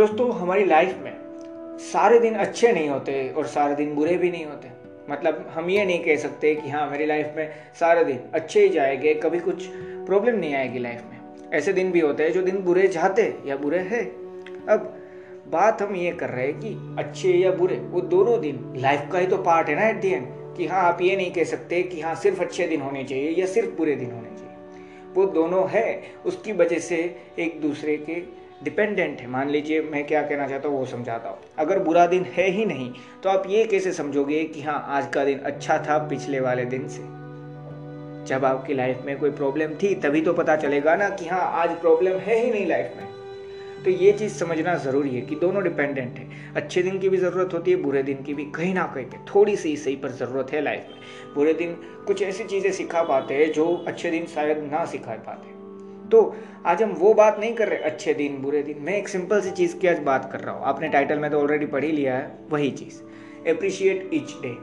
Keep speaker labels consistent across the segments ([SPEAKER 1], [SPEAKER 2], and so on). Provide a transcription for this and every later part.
[SPEAKER 1] दोस्तों, हमारी लाइफ में सारे दिन अच्छे नहीं होते और सारे दिन बुरे भी नहीं होते। मतलब हम ये नहीं कह सकते कि हाँ मेरी लाइफ में सारे दिन अच्छे ही जाएँगे, कभी कुछ प्रॉब्लम नहीं आएगी लाइफ में। ऐसे दिन भी होते हैं जो दिन बुरे जाते या बुरे हैं। अब बात हम ये कर रहे हैं कि अच्छे या बुरे, वो दोनों दिन लाइफ का ही तो पार्ट है ना एट दी एंड कि हाँ आप ये नहीं कह सकते कि हाँ सिर्फ़ अच्छे दिन होने चाहिए या सिर्फ़ बुरे दिन होने चाहिए। वो दोनों है, उसकी वजह से एक दूसरे के डिपेंडेंट है। मान लीजिए मैं क्या कहना चाहता हूँ, वो समझाता हूँ। अगर बुरा दिन है ही नहीं तो आप ये कैसे समझोगे कि हाँ आज का दिन अच्छा था पिछले वाले दिन से? जब आपकी लाइफ में कोई प्रॉब्लम थी, तभी तो पता चलेगा ना कि हाँ आज प्रॉब्लम है ही नहीं लाइफ में। तो ये चीज़ समझना ज़रूरी है कि दोनों डिपेंडेंट है। अच्छे दिन की भी ज़रूरत होती है, बुरे दिन की भी कहीं ना कहीं पे थोड़ी सी सही पर ज़रूरत है लाइफ में। बुरे दिन कुछ ऐसी चीज़ें सिखा पाते हैं जो अच्छे दिन शायद ना सिखा पाते। तो आज हम वो बात नहीं कर रहे, अच्छे दिन, बुरे दिन। मैं एक सिंपल सी चीज़ की आज बात कर रहा हूँ। आपने टाइटल में तो ऑलरेडी पढ़ ही लिया है, वही चीज़। अप्रिशिएट ईच डे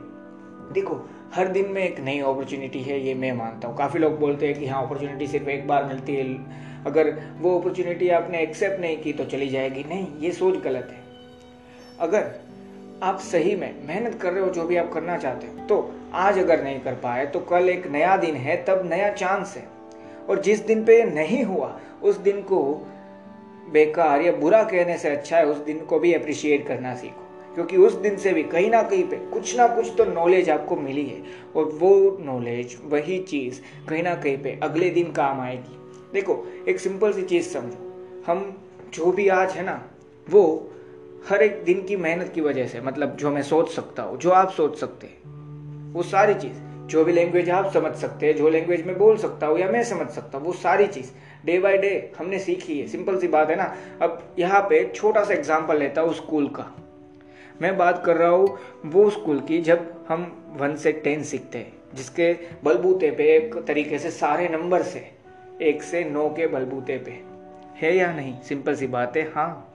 [SPEAKER 1] देखो, हर दिन में एक नई अपॉर्चुनिटी है, ये मैं मानता हूँ। काफ़ी लोग बोलते हैं कि हाँ अपॉर्चुनिटी सिर्फ़ एक बार मिलती है। अगर वो अपॉर्चुनिटी आपने एक्सेप्ट नहीं की तो चली जाएगी। नहीं, ये सोच गलत है। अगर आप सही में मेहनत कर रहे हो, जो भी आप करना चाहते हो तो आज अगर नहीं कर पाए तो कल एक नया दिन है, तब नया चांस है। और जिस दिन पे नहीं हुआ, उस दिन को बेकार या बुरा कहने से अच्छा है, उस दिन को भी अप्रिशिएट करना सीखो। क्योंकि उस दिन से भी कहीं ना कहीं पे कुछ ना कुछ तो नॉलेज आपको मिली है, और वो नॉलेज वही चीज़ कहीं ना कहीं पे अगले दिन काम आएगी। देखो, एक सिंपल सी चीज़ समझो। हम जो भी आज है ना, वो हर एक दिन की मेहनत की वजह से मतलब जो मैं सोच सकता हूँ, जो आप सोच सकते हैं, वो सारी चीज़। जो भी लैंग्वेज आप समझ सकते हैं, जो लैंग्वेज में बोल सकता हूँ या मैं समझ सकता हूँ, वो सारी चीज़ डे बाय डे हमने सीखी है। सिंपल सी बात है ना। अब यहाँ पे छोटा सा एग्ज़ाम्पल लेता हूँ स्कूल का। मैं बात कर रहा हूँ वो स्कूल की जब हम वन से टेन सीखते हैं, जिसके बलबूते पे एक तरीके से सारे नंबर से एक से नौ के बलबूते पे। है या नहीं? सिंपल सी बात है हाँ।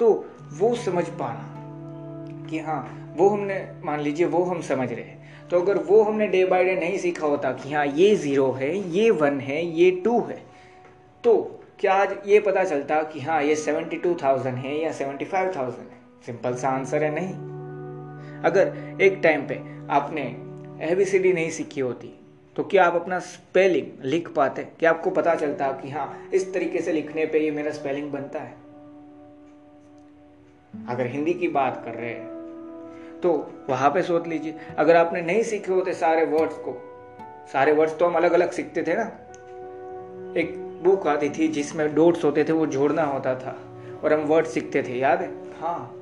[SPEAKER 1] तो वो समझ पाना कि हाँ वो हमने, मान लीजिए वो हम समझ रहे हैं। तो अगर वो हमने डे बाय डे नहीं सीखा होता कि हाँ ये ज़ीरो है, ये वन है, ये टू है तो क्या आज ये पता चलता कि हाँ ये सेवेंटी टू थाउज़ेंड है या सेवेंटी फाइव थाउज़ेंड है? सिंपल सा आंसर है नहीं। अगर एक टाइम पे आपने ए बी सी डी नहीं सीखी होती तो क्या आप अपना स्पेलिंग लिख पाते? क्या आपको पता चलता कि हाँ इस तरीके से लिखने पे ये मेरा स्पेलिंग बनता है? अगर हिंदी की बात कर रहे हैं तो वहाँ पे सोच लीजिए। अगर आपने नहीं सीखे होते सारे वर्ड्स को सारे वर्ड्स तो हम अलग अलग सीखते थे ना। एक बुक आती थी जिसमें डोट्स होते थे वो जोड़ना होता था और हम वर्ड सीखते थे याद है? हाँ।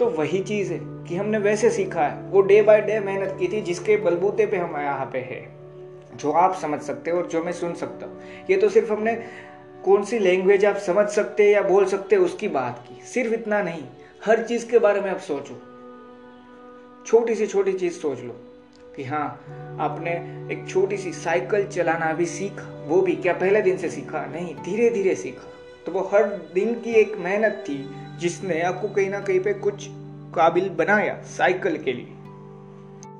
[SPEAKER 1] तो वही चीज़ है कि हमने वैसे सीखा है। वो डे बाय डे मेहनत की थी जिसके बलबूते पे हम यहाँ पे है जो आप समझ सकते हो और जो मैं सुन सकता हूँ। ये तो सिर्फ़ हमने कौन सी लैंग्वेज आप समझ सकते या बोल सकते उसकी बात की सिर्फ़ इतना नहीं। हर चीज़ के बारे में आप सोचो। छोटी सी छोटी चीज़ सोच लो कि हाँ आपने एक छोटी सी साइकिल चलाना भी सीखा, वो भी क्या पहले दिन से सीखा? नहीं धीरे धीरे सीखा। तो वो हर दिन की एक मेहनत थी जिसने आपको कहीं ना कहीं पे कुछ काबिल बनाया साइकिल के लिए।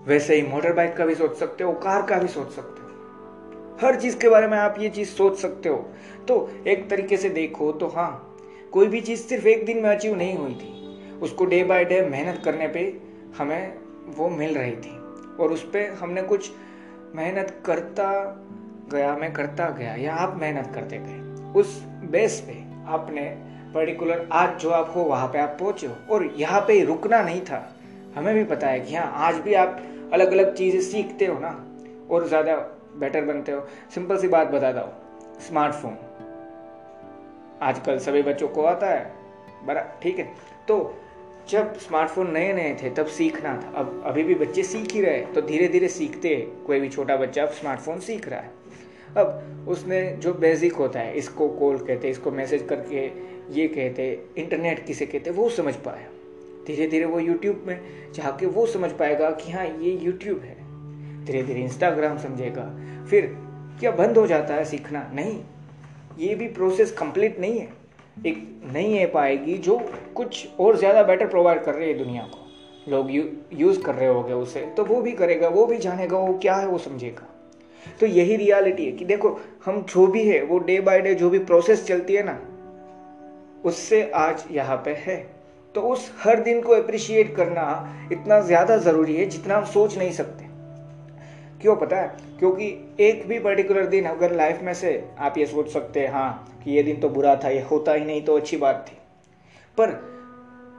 [SPEAKER 1] वैसे ही मोटर बाइक का भी सोच सकते हो कार का भी सोच सकते हो। हर चीज़ के बारे में आप ये चीज़ सोच सकते हो। तो एक तरीके से देखो तो हाँ कोई भी चीज़ सिर्फ़ एक दिन में अचीव नहीं हुई थी। उसको डे बाय डे मेहनत करने पे हमें वो मिल रही थी। और उस पर हमने कुछ मेहनत करता गया, मैं करता गया या आप मेहनत करते गए। उस बेस पे आपने पर्टिकुलर आज जो आप हो, वहाँ पे आप पहुँचे हो। और यहाँ पे रुकना नहीं था। हमें भी पता है कि हाँ आज भी आप अलग अलग चीज़ें सीखते हो ना। और ज़्यादा बेटर बनते हो। सिंपल सी बात बताता हूँ स्मार्टफ़ोन आजकल सभी बच्चों को आता है। बरा ठीक है। तो जब स्मार्टफ़ोन नए नए थे, तब सीखना था। अब, अभी भी बच्चे सीख ही रहे तो धीरे धीरे सीखते कोई भी छोटा बच्चा अब स्मार्टफ़ोन सीख रहा है। अब उसने जो बेसिक होता है, इसको कॉल कहते, इसको मैसेज करके ये कहते इंटरनेट किसे कहते, वो समझ पाया। धीरे धीरे वो यूट्यूब में जाके वो समझ पाएगा कि हाँ ये यूट्यूब है। धीरे धीरे इंस्टाग्राम समझेगा। फिर क्या बंद हो जाता है सीखना? नहीं। ये भी प्रोसेस कंप्लीट नहीं है। एक नई ऐप आएगी जो कुछ और ज़्यादा बेटर प्रोवाइड कर रही है दुनिया को। लोग यू यूज़ कर रहे होंगे उसे तो वो भी करेगा, वो भी जानेगा, वो क्या है वो समझेगा। तो यही रियलिटी है कि देखो, हम जो भी है, वो डे बाय डे जो भी प्रोसेस चलती है ना, उससे आज यहाँ पे है। तो उस हर दिन को अप्रिशिएट करना इतना ज़्यादा ज़रूरी है, जितना हम सोच नहीं सकते। क्यों पता है? क्योंकि एक भी पर्टिकुलर दिन अगर लाइफ में से आप ये सोच सकते हैं हाँ कि ये दिन तो बुरा था, ये होता ही नहीं तो अच्छी बात थी। पर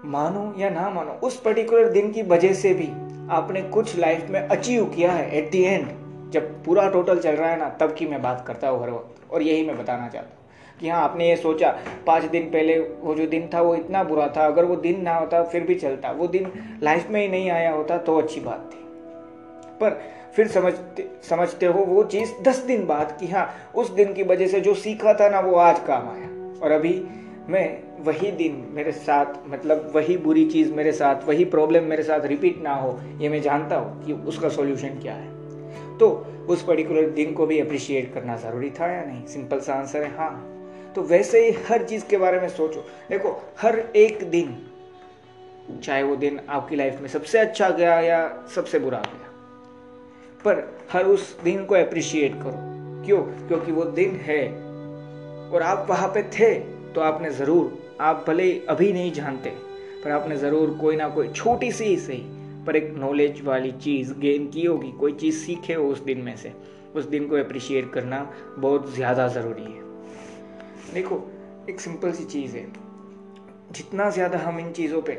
[SPEAKER 1] मानो या ना मानो, उस पर्टिकुलर दिन की वजह से भी आपने कुछ लाइफ में अचीव किया है एट दी एंड जब पूरा टोटल चल रहा है ना, तब की मैं बात करता हूँ हर वक्त, और यही मैं बताना चाहता हूँ कि हाँ आपने ये सोचा, पाँच दिन पहले वो जो दिन था, वो इतना बुरा था, अगर वो दिन ना होता, फिर भी चलता। वो दिन लाइफ में ही नहीं आया होता तो अच्छी बात थी। पर फिर समझते समझते हो वो चीज़ दस दिन बाद कि हाँ उस दिन की वजह से जो सीखा था ना, वो आज काम आया। और अभी मैं वही दिन मेरे साथ मतलब वही बुरी चीज़ मेरे साथ, वही प्रॉब्लम मेरे साथ रिपीट ना हो, ये मैं जानता हूँ कि उसका सॉल्यूशन क्या है। तो उस पर्टिकुलर दिन को भी अप्रिशिएट करना ज़रूरी था या नहीं? सिंपल सा आंसर है हाँ। तो वैसे ही हर चीज़ के बारे में सोचो। देखो, हर एक दिन, चाहे वो दिन आपकी लाइफ में सबसे अच्छा गया या सबसे बुरा गया पर हर उस दिन को अप्रिशिएट करो। क्यों? क्योंकि वो दिन है। और आप वहाँ पे थे तो आपने ज़रूर, आप भले अभी नहीं जानते, पर आपने ज़रूर कोई ना कोई छोटी सी सही पर एक नॉलेज वाली चीज़ गेन की होगी, कोई चीज़ सीखे हो उस दिन में से। उस दिन को अप्रिशिएट करना बहुत ज़्यादा ज़रूरी है। देखो, एक सिंपल सी चीज़ है। जितना ज़्यादा हम इन चीज़ों पे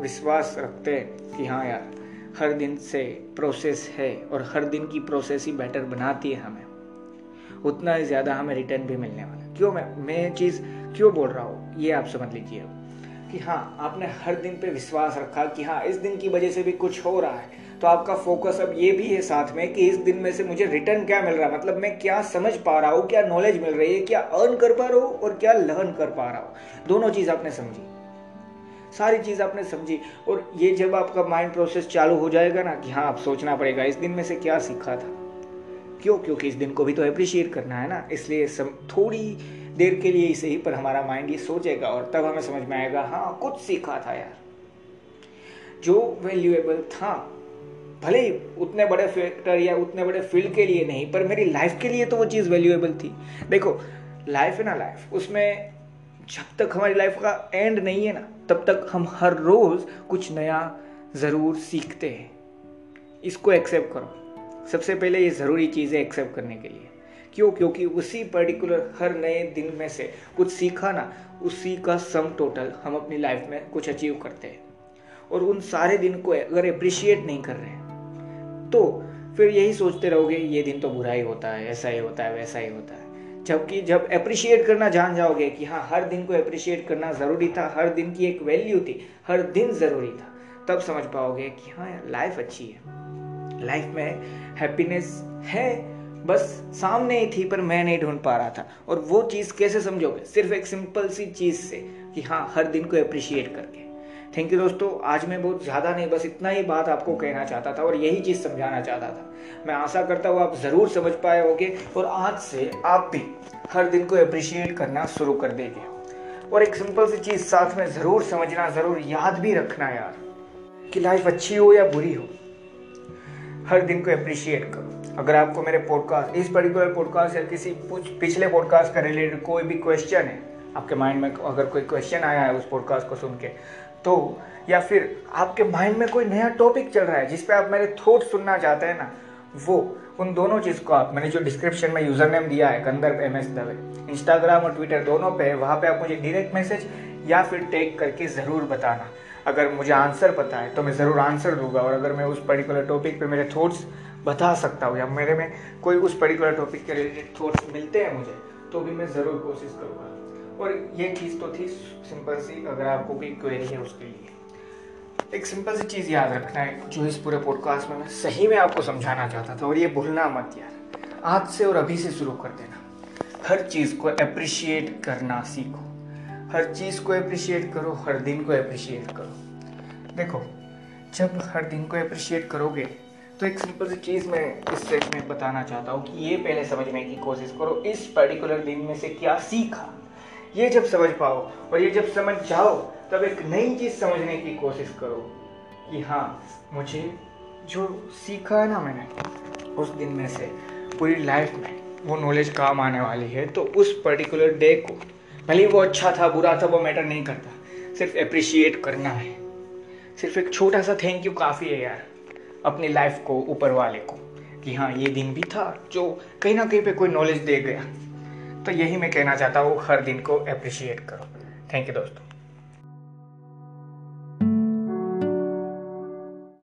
[SPEAKER 1] विश्वास रखते हैं कि हाँ यार हर दिन से प्रोसेस है और हर दिन की प्रोसेस ही बेटर बनाती है हमें। उतना ही ज़्यादा हमें रिटर्न भी मिलने वाला क्यों मैं मैं चीज़ क्यों बोल रहा हूँ? ये आप समझ लीजिए कि हाँ आपने हर दिन पे विश्वास रखा कि हाँ इस दिन की वजह से भी कुछ हो रहा है। तो आपका फोकस अब ये भी है साथ में कि इस दिन में से मुझे रिटर्न क्या मिल रहा है? मतलब मैं क्या समझ पा रहा हूँ? क्या नॉलेज मिल रही है? क्या अर्न कर पा रहा हूँ? और क्या लर्न कर पा रहा हूँ? दोनों चीज़ आपने समझी। सारी चीज़ आपने समझी। और ये जब आपका माइंड प्रोसेस चालू हो जाएगा ना कि हाँ आप सोचना पड़ेगा, इस दिन में से क्या सीखा था? क्यों? क्योंकि इस दिन को भी तो अप्रिशिएट करना है ना। इसलिए सम, थोड़ी देर के लिए ही सही पर हमारा माइंड ये सोचेगा और तब हमें समझ में आएगा हाँ कुछ सीखा था यार। जो वैल्यूएबल था, भले ही उतने बड़े फैक्टर या उतने बड़े फ़ील्ड के लिए नहीं, पर मेरी लाइफ के लिए तो वो चीज़ वैल्यूएबल थी। देखो लाइफ है ना लाइफ उसमें जब तक हमारी लाइफ का एंड नहीं है ना, तब तक हम हर रोज़ कुछ नया ज़रूर सीखते हैं। इसको एक्सेप्ट करो। सबसे पहले ये ज़रूरी चीज़ है एक्सेप्ट करने के लिए। क्यों? क्योंकि उसी पर्टिकुलर हर नए दिन में से कुछ सीखा ना, उसी का सम टोटल हम अपनी लाइफ में कुछ अचीव करते हैं। और उन सारे दिन को अगर अप्रिशिएट नहीं कर रहे तो फिर यही सोचते रहोगे, ये दिन तो बुरा ही होता है, ऐसा ही होता है, वैसा ही होता है। जबकि जब अप्रिशिएट करना जान जाओगे कि हाँ हर दिन को अप्रिशिएट करना ज़रूरी था, हर दिन की एक वैल्यू थी, हर दिन ज़रूरी था, तब समझ पाओगे कि हाँ लाइफ अच्छी है। लाइफ में हैप्पीनेस है, बस सामने ही थी, पर मैं नहीं ढूंढ पा रहा था। और वो चीज़ कैसे समझोगे? सिर्फ़ एक सिंपल सी चीज़ से कि हाँ हर दिन को अप्रिशिएट करके। थैंक यू दोस्तों, आज मैं बहुत ज़्यादा नहीं, बस इतना ही बात आपको कहना चाहता था और यही चीज़ समझाना चाहता था। मैं आशा करता हूँ आप ज़रूर समझ पाए होगे और आज से आप भी हर दिन को अप्रिशिएट करना शुरू कर देंगे। और एक सिंपल सी चीज़ साथ में ज़रूर समझना, ज़रूर याद भी रखना यार, कि लाइफ अच्छी हो या बुरी हो, हर दिन को अप्रिशिएट करो। अगर आपको मेरे पॉडकास्ट इस पर्टिकुलर पॉडकास्ट या किसी पिछले पॉडकास्ट का रिलेटेड कोई भी क्वेश्चन है, आपके माइंड में अगर कोई क्वेश्चन आया है उस पॉडकास्ट को सुन के तो या फिर आपके माइंड में कोई नया टॉपिक चल रहा है, जिस पे आप मेरे थॉट सुनना चाहते हैं ना, वो, उन दोनों चीज़ को आप, मैंने जो डिस्क्रिप्शन में यूज़र नेम दिया है Kandar M S Dave Instagram और ट्विटर दोनों पे, वहाँ पे आप मुझे डायरेक्ट मैसेज या फिर टैग करके ज़रूर बताना। अगर मुझे आंसर पता है तो मैं ज़रूर आंसर दूँगा, और अगर मैं उस पर्टिकुलर टॉपिक पे मेरे थॉट्स बता सकता हूँ, या मेरे में कोई उस पर्टिकुलर टॉपिक के रिलेटेड थॉट्स मिलते हैं मुझे तो भी मैं ज़रूर कोशिश करूँगा। और ये चीज़ तो थी सिंपल सी, अगर आपको कोई क्वेरी है उसके लिए। एक सिंपल सी चीज़ याद रखना है, जो इस पूरे पॉडकास्ट में मैं सही में आपको समझाना चाहता था, और ये भूलना मत यार। आज से और अभी से शुरू कर देना। हर चीज़ को अप्रिशिएट करना सीखो। हर चीज़ को अप्रिशिएट करो, हर दिन को अप्रिशिएट करो। देखो, जब हर दिन को अप्रिशिएट करोगे तो एक सिंपल सी चीज़ मैं इस सेट में बताना चाहता हूँ कि ये पहले समझने की कोशिश करो, इस पर्टिकुलर दिन में से क्या सीखा। ये जब समझ पाओ और ये जब समझ जाओ, तब एक नई चीज़ समझने की कोशिश करो कि हाँ मुझे जो सीखा है ना मैंने, उस दिन में से, पूरी लाइफ में वो नॉलेज काम आने वाली है तो उस पर्टिकुलर डे को, भले वो अच्छा था, बुरा था, वो मैटर नहीं करता। सिर्फ़ अप्रिशिएट करना है। सिर्फ़ एक छोटा सा थैंक यू काफ़ी है यार, अपनी लाइफ को, ऊपर वाले को, कि हाँ ये दिन भी था जो कहीं ना कहीं पे कोई नॉलेज दे गया। तो यही मैं कहना चाहता हूँ हर दिन को अप्रिशिएट करो। थैंक यू दोस्तों।